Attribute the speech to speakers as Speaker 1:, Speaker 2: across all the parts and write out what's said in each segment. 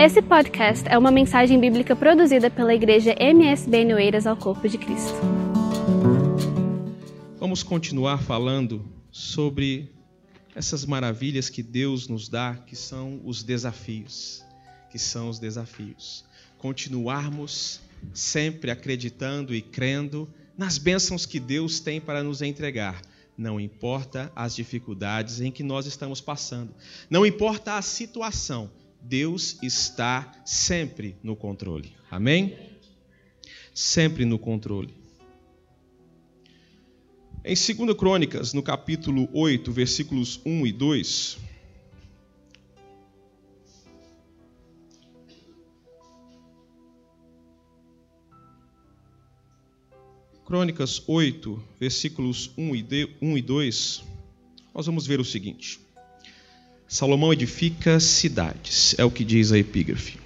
Speaker 1: Esse podcast é uma mensagem bíblica produzida pela igreja MSB Noeiras ao Corpo de Cristo.
Speaker 2: Vamos continuar falando sobre essas maravilhas que Deus nos dá, que são os desafios, que são os desafios. Continuarmos sempre acreditando e crendo nas bênçãos que Deus tem para nos entregar. Não importa as dificuldades em que nós estamos passando, não importa a situação, Deus está sempre no controle. Amém? Sempre no controle. Em 2 Crônicas, no capítulo 8, versículos 1 e 2. Crônicas 8, versículos 1 e 2, nós vamos ver o seguinte. Salomão edifica cidades, é o que diz a epígrafe.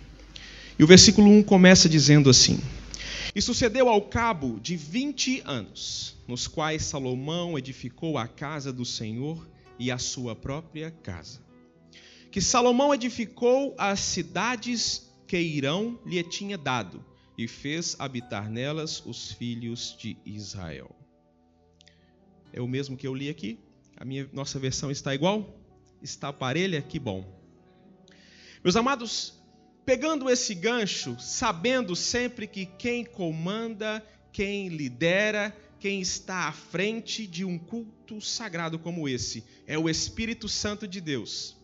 Speaker 2: E o versículo 1 começa dizendo assim: E sucedeu ao cabo de vinte anos, nos quais Salomão edificou a casa do Senhor e a sua própria casa, que Salomão edificou as cidades que Irão lhe tinha dado, e fez habitar nelas os filhos de Israel. É o mesmo que eu li aqui? A minha nossa versão está igual? Está parelha? Que bom. Meus amados, pegando esse gancho, sabendo sempre que quem comanda, quem lidera, quem está à frente de um culto sagrado como esse é o Espírito Santo de Deus.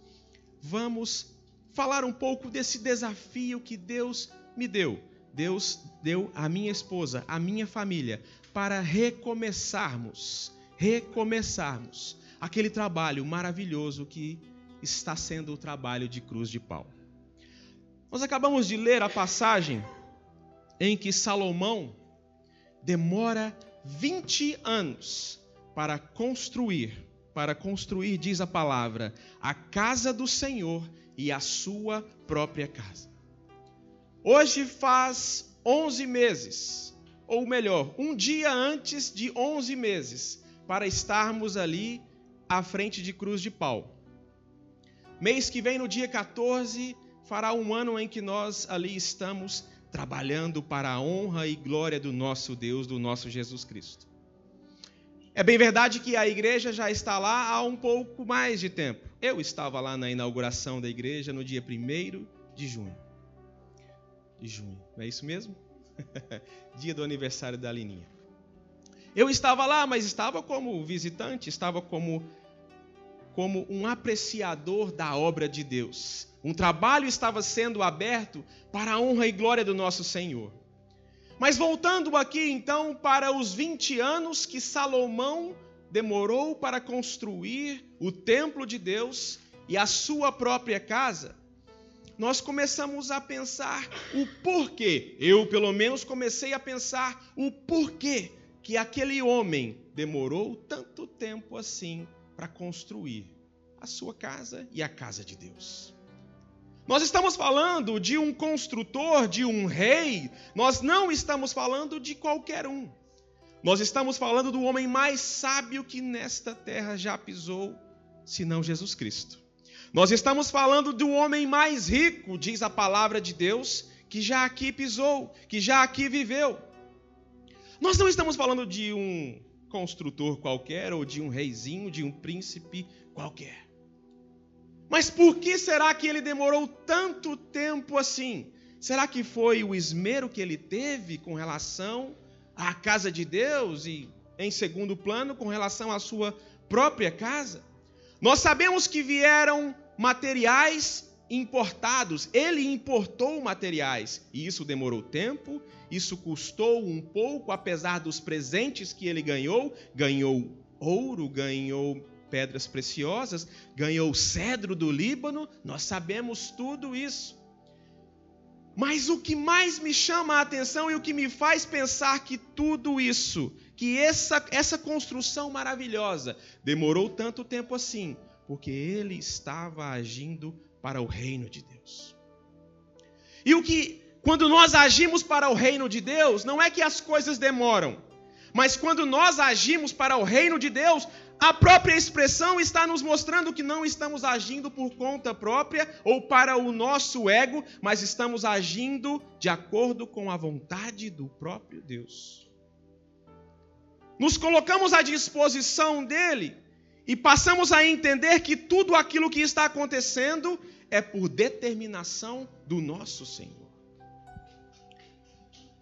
Speaker 2: Vamos falar um pouco desse desafio que Deus me deu. Deus deu à minha esposa, à minha família, para recomeçarmos, recomeçarmos aquele trabalho maravilhoso que está sendo o trabalho de cruz de pau. Nós acabamos de ler a passagem em que Salomão demora 20 anos para construir, para construir, diz a palavra, a casa do Senhor e a sua própria casa. Hoje faz 11 meses, ou melhor, um dia antes de 11 meses, para estarmos ali à frente de Cruz de Pau. Mês que vem, no dia 14, fará um ano em que nós ali estamos trabalhando para a honra e glória do nosso Deus, do nosso Jesus Cristo. É bem verdade que a igreja já está lá há um pouco mais de tempo. Eu estava lá na inauguração da igreja no dia 1 de junho. De junho, não é isso mesmo? dia do aniversário da Lininha. Eu estava lá, mas estava como visitante, estava como como um apreciador da obra de Deus. Um trabalho estava sendo aberto para a honra e glória do nosso Senhor. Mas voltando aqui então para os 20 anos que Salomão demorou para construir o templo de Deus e a sua própria casa, nós começamos a pensar o porquê. Eu, pelo menos, comecei a pensar o porquê que aquele homem demorou tanto tempo assim para construir a sua casa e a casa de Deus. Nós estamos falando de um construtor, de um rei, nós não estamos falando de qualquer um. Nós estamos falando do homem mais sábio que nesta terra já pisou, senão Jesus Cristo. Nós estamos falando do homem mais rico, diz a palavra de Deus, que já aqui pisou, que já aqui viveu. Nós não estamos falando de um construtor qualquer ou de um reizinho, de um príncipe qualquer. Mas por que será que ele demorou tanto tempo assim? Será que foi o esmero que ele teve com relação à casa de Deus e, em segundo plano, com relação à sua própria casa? Nós sabemos que vieram materiais importados, ele importou materiais, e isso demorou tempo, isso custou um pouco, apesar dos presentes que ele ganhou, ganhou ouro, ganhou pedras preciosas, ganhou cedro do Líbano, nós sabemos tudo isso. Mas o que mais me chama a atenção e o que me faz pensar que tudo isso, que essa, essa construção maravilhosa, demorou tanto tempo assim, porque ele estava agindo para o reino de Deus. E o que, quando nós agimos para o reino de Deus, não é que as coisas demoram, mas quando nós agimos para o reino de Deus, A própria expressão está nos mostrando que não estamos agindo por conta própria ou para o nosso ego, mas estamos agindo de acordo com a vontade do próprio Deus. Nos colocamos à disposição dele e passamos a entender que tudo aquilo que está acontecendo é por determinação do nosso Senhor.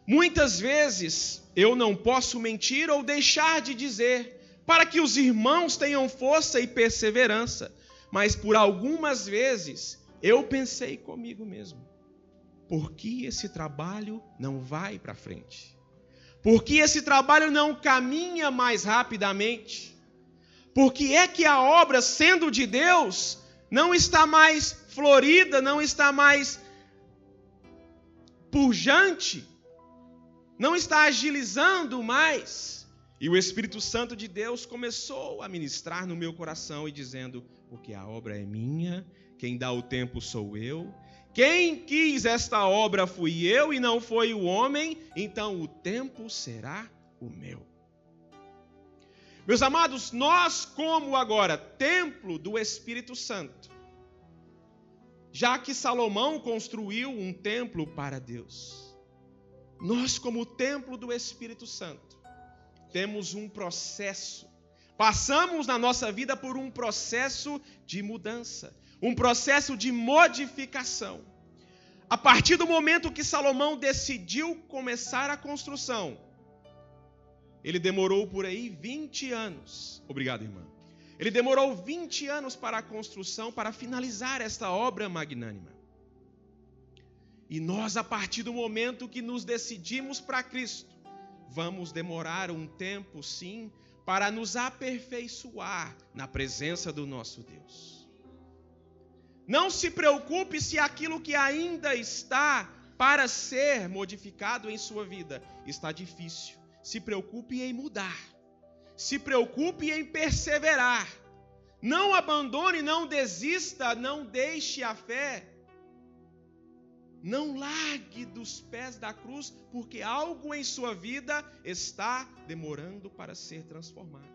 Speaker 2: Muitas vezes eu não posso mentir ou deixar de dizer para que os irmãos tenham força e perseverança. Mas por algumas vezes eu pensei comigo mesmo: por que esse trabalho não vai para frente? Por que esse trabalho não caminha mais rapidamente? Por que é que a obra, sendo de Deus, não está mais florida, não está mais pujante, não está agilizando mais? E o Espírito Santo de Deus começou a ministrar no meu coração e dizendo: Porque a obra é minha, quem dá o tempo sou eu. Quem quis esta obra fui eu e não foi o homem, então o tempo será o meu. Meus amados, nós, como agora templo do Espírito Santo, já que Salomão construiu um templo para Deus, nós, como templo do Espírito Santo, temos um processo. Passamos na nossa vida por um processo de mudança, um processo de modificação. A partir do momento que Salomão decidiu começar a construção, ele demorou por aí 20 anos. Obrigado, irmã. Ele demorou 20 anos para a construção, para finalizar esta obra magnânima. E nós, a partir do momento que nos decidimos para Cristo, vamos demorar um tempo, sim, para nos aperfeiçoar na presença do nosso Deus. Não se preocupe se aquilo que ainda está para ser modificado em sua vida está difícil. Se preocupe em mudar. Se preocupe em perseverar. Não abandone, não desista, não deixe a fé não largue dos pés da cruz, porque algo em sua vida está demorando para ser transformado.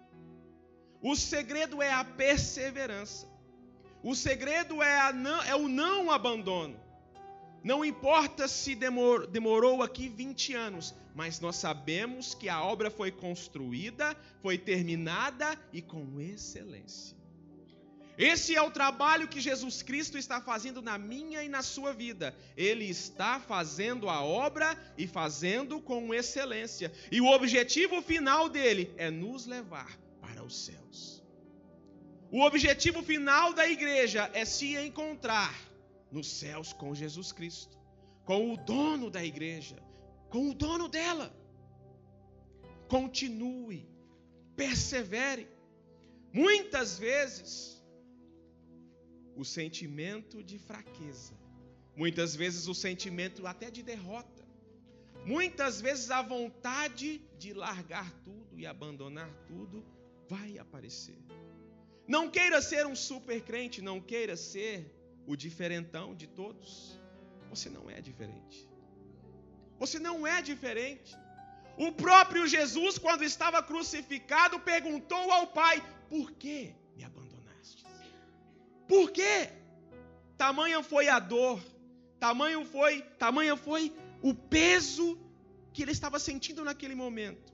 Speaker 2: O segredo é a perseverança. O segredo é, não, é o não abandono. Não importa se demor, demorou aqui 20 anos, mas nós sabemos que a obra foi construída, foi terminada e com excelência. Esse é o trabalho que Jesus Cristo está fazendo na minha e na sua vida. Ele está fazendo a obra e fazendo com excelência. E o objetivo final dele é nos levar para os céus. O objetivo final da igreja é se encontrar nos céus com Jesus Cristo, com o dono da igreja, com o dono dela. Continue, persevere. Muitas vezes, o sentimento de fraqueza, muitas vezes o sentimento até de derrota, muitas vezes a vontade de largar tudo e abandonar tudo vai aparecer. Não queira ser um super crente, não queira ser o diferentão de todos. Você não é diferente. Você não é diferente. O próprio Jesus, quando estava crucificado, perguntou ao Pai: Por que me abandonou? Por quê? Tamanha foi a dor, tamanho foi, tamanha foi o peso que ele estava sentindo naquele momento.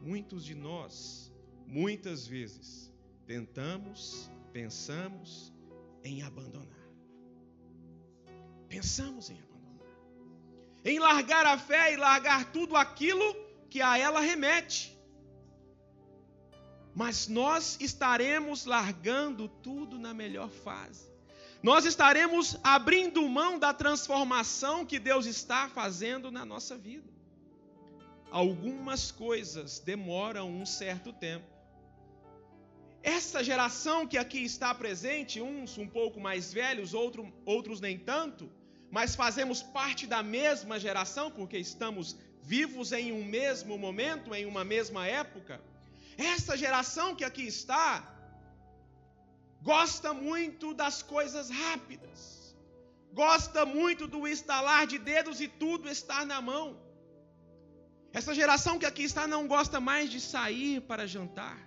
Speaker 2: Muitos de nós, muitas vezes, tentamos, pensamos em abandonar. Pensamos em abandonar. Em largar a fé e largar tudo aquilo que a ela remete mas nós estaremos largando tudo na melhor fase. Nós estaremos abrindo mão da transformação que Deus está fazendo na nossa vida. Algumas coisas demoram um certo tempo. Essa geração que aqui está presente, uns um pouco mais velhos, outro, outros nem tanto, mas fazemos parte da mesma geração porque estamos vivos em um mesmo momento, em uma mesma época essa geração que aqui está gosta muito das coisas rápidas, gosta muito do estalar de dedos e tudo estar na mão. Essa geração que aqui está não gosta mais de sair para jantar.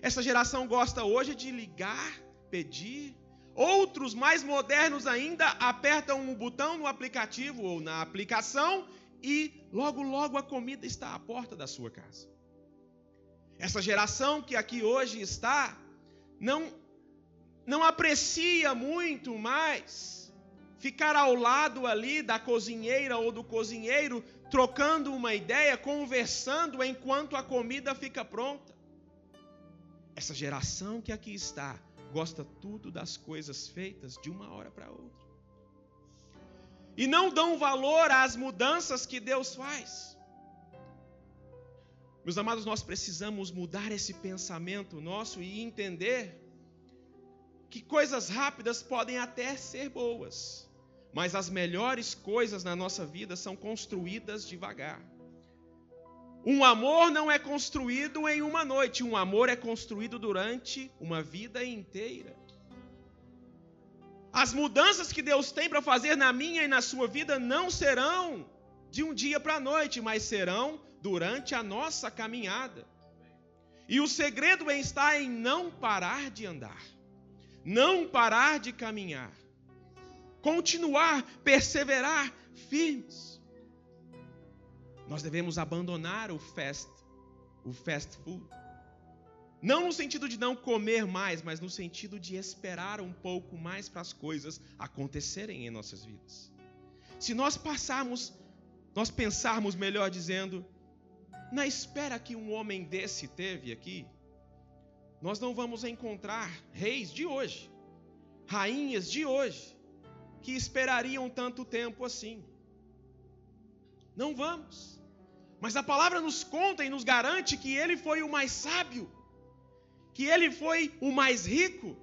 Speaker 2: Essa geração gosta hoje de ligar, pedir. Outros, mais modernos ainda, apertam um botão no aplicativo ou na aplicação e logo, logo a comida está à porta da sua casa. Essa geração que aqui hoje está, não, não aprecia muito mais ficar ao lado ali da cozinheira ou do cozinheiro, trocando uma ideia, conversando enquanto a comida fica pronta. Essa geração que aqui está gosta tudo das coisas feitas de uma hora para outra. E não dão valor às mudanças que Deus faz. Meus amados, nós precisamos mudar esse pensamento nosso e entender que coisas rápidas podem até ser boas, mas as melhores coisas na nossa vida são construídas devagar. Um amor não é construído em uma noite, um amor é construído durante uma vida inteira. As mudanças que Deus tem para fazer na minha e na sua vida não serão de um dia para a noite, mas serão durante a nossa caminhada. E o segredo está em não parar de andar, não parar de caminhar, continuar, perseverar firmes. Nós devemos abandonar o fast, o fast food. Não no sentido de não comer mais, mas no sentido de esperar um pouco mais para as coisas acontecerem em nossas vidas. Se nós passarmos, nós pensarmos melhor dizendo, na espera que um homem desse teve aqui, nós não vamos encontrar reis de hoje, rainhas de hoje, que esperariam tanto tempo assim. Não vamos. Mas a palavra nos conta e nos garante que ele foi o mais sábio, que ele foi o mais rico,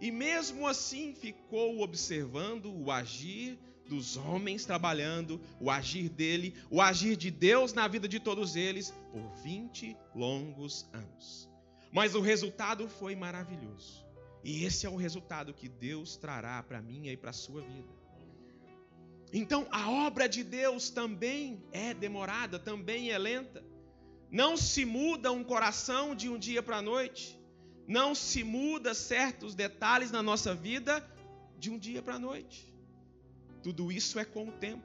Speaker 2: e mesmo assim ficou observando o agir dos homens trabalhando, o agir dele, o agir de Deus na vida de todos eles por 20 longos anos. Mas o resultado foi maravilhoso. E esse é o resultado que Deus trará para mim e para a sua vida. Então a obra de Deus também é demorada, também é lenta. Não se muda um coração de um dia para a noite. Não se muda certos detalhes na nossa vida de um dia para a noite. Tudo isso é com o tempo.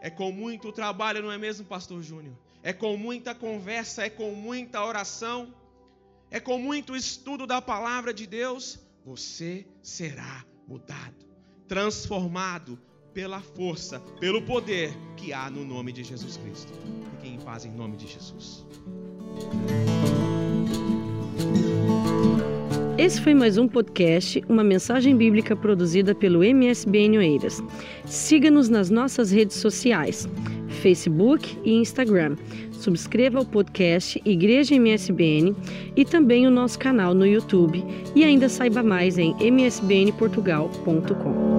Speaker 2: É com muito trabalho, não é mesmo, pastor Júnior? É com muita conversa, é com muita oração, é com muito estudo da palavra de Deus. Você será mudado, transformado, pela força, pelo poder que há no nome de Jesus Cristo. Fiquem em paz em nome de Jesus.
Speaker 3: Esse foi mais um podcast, uma mensagem bíblica produzida pelo MSBN Oeiras. Siga-nos nas nossas redes sociais, Facebook e Instagram. Subscreva o podcast Igreja MSBN e também o nosso canal no YouTube. E ainda saiba mais em msbnportugal.com.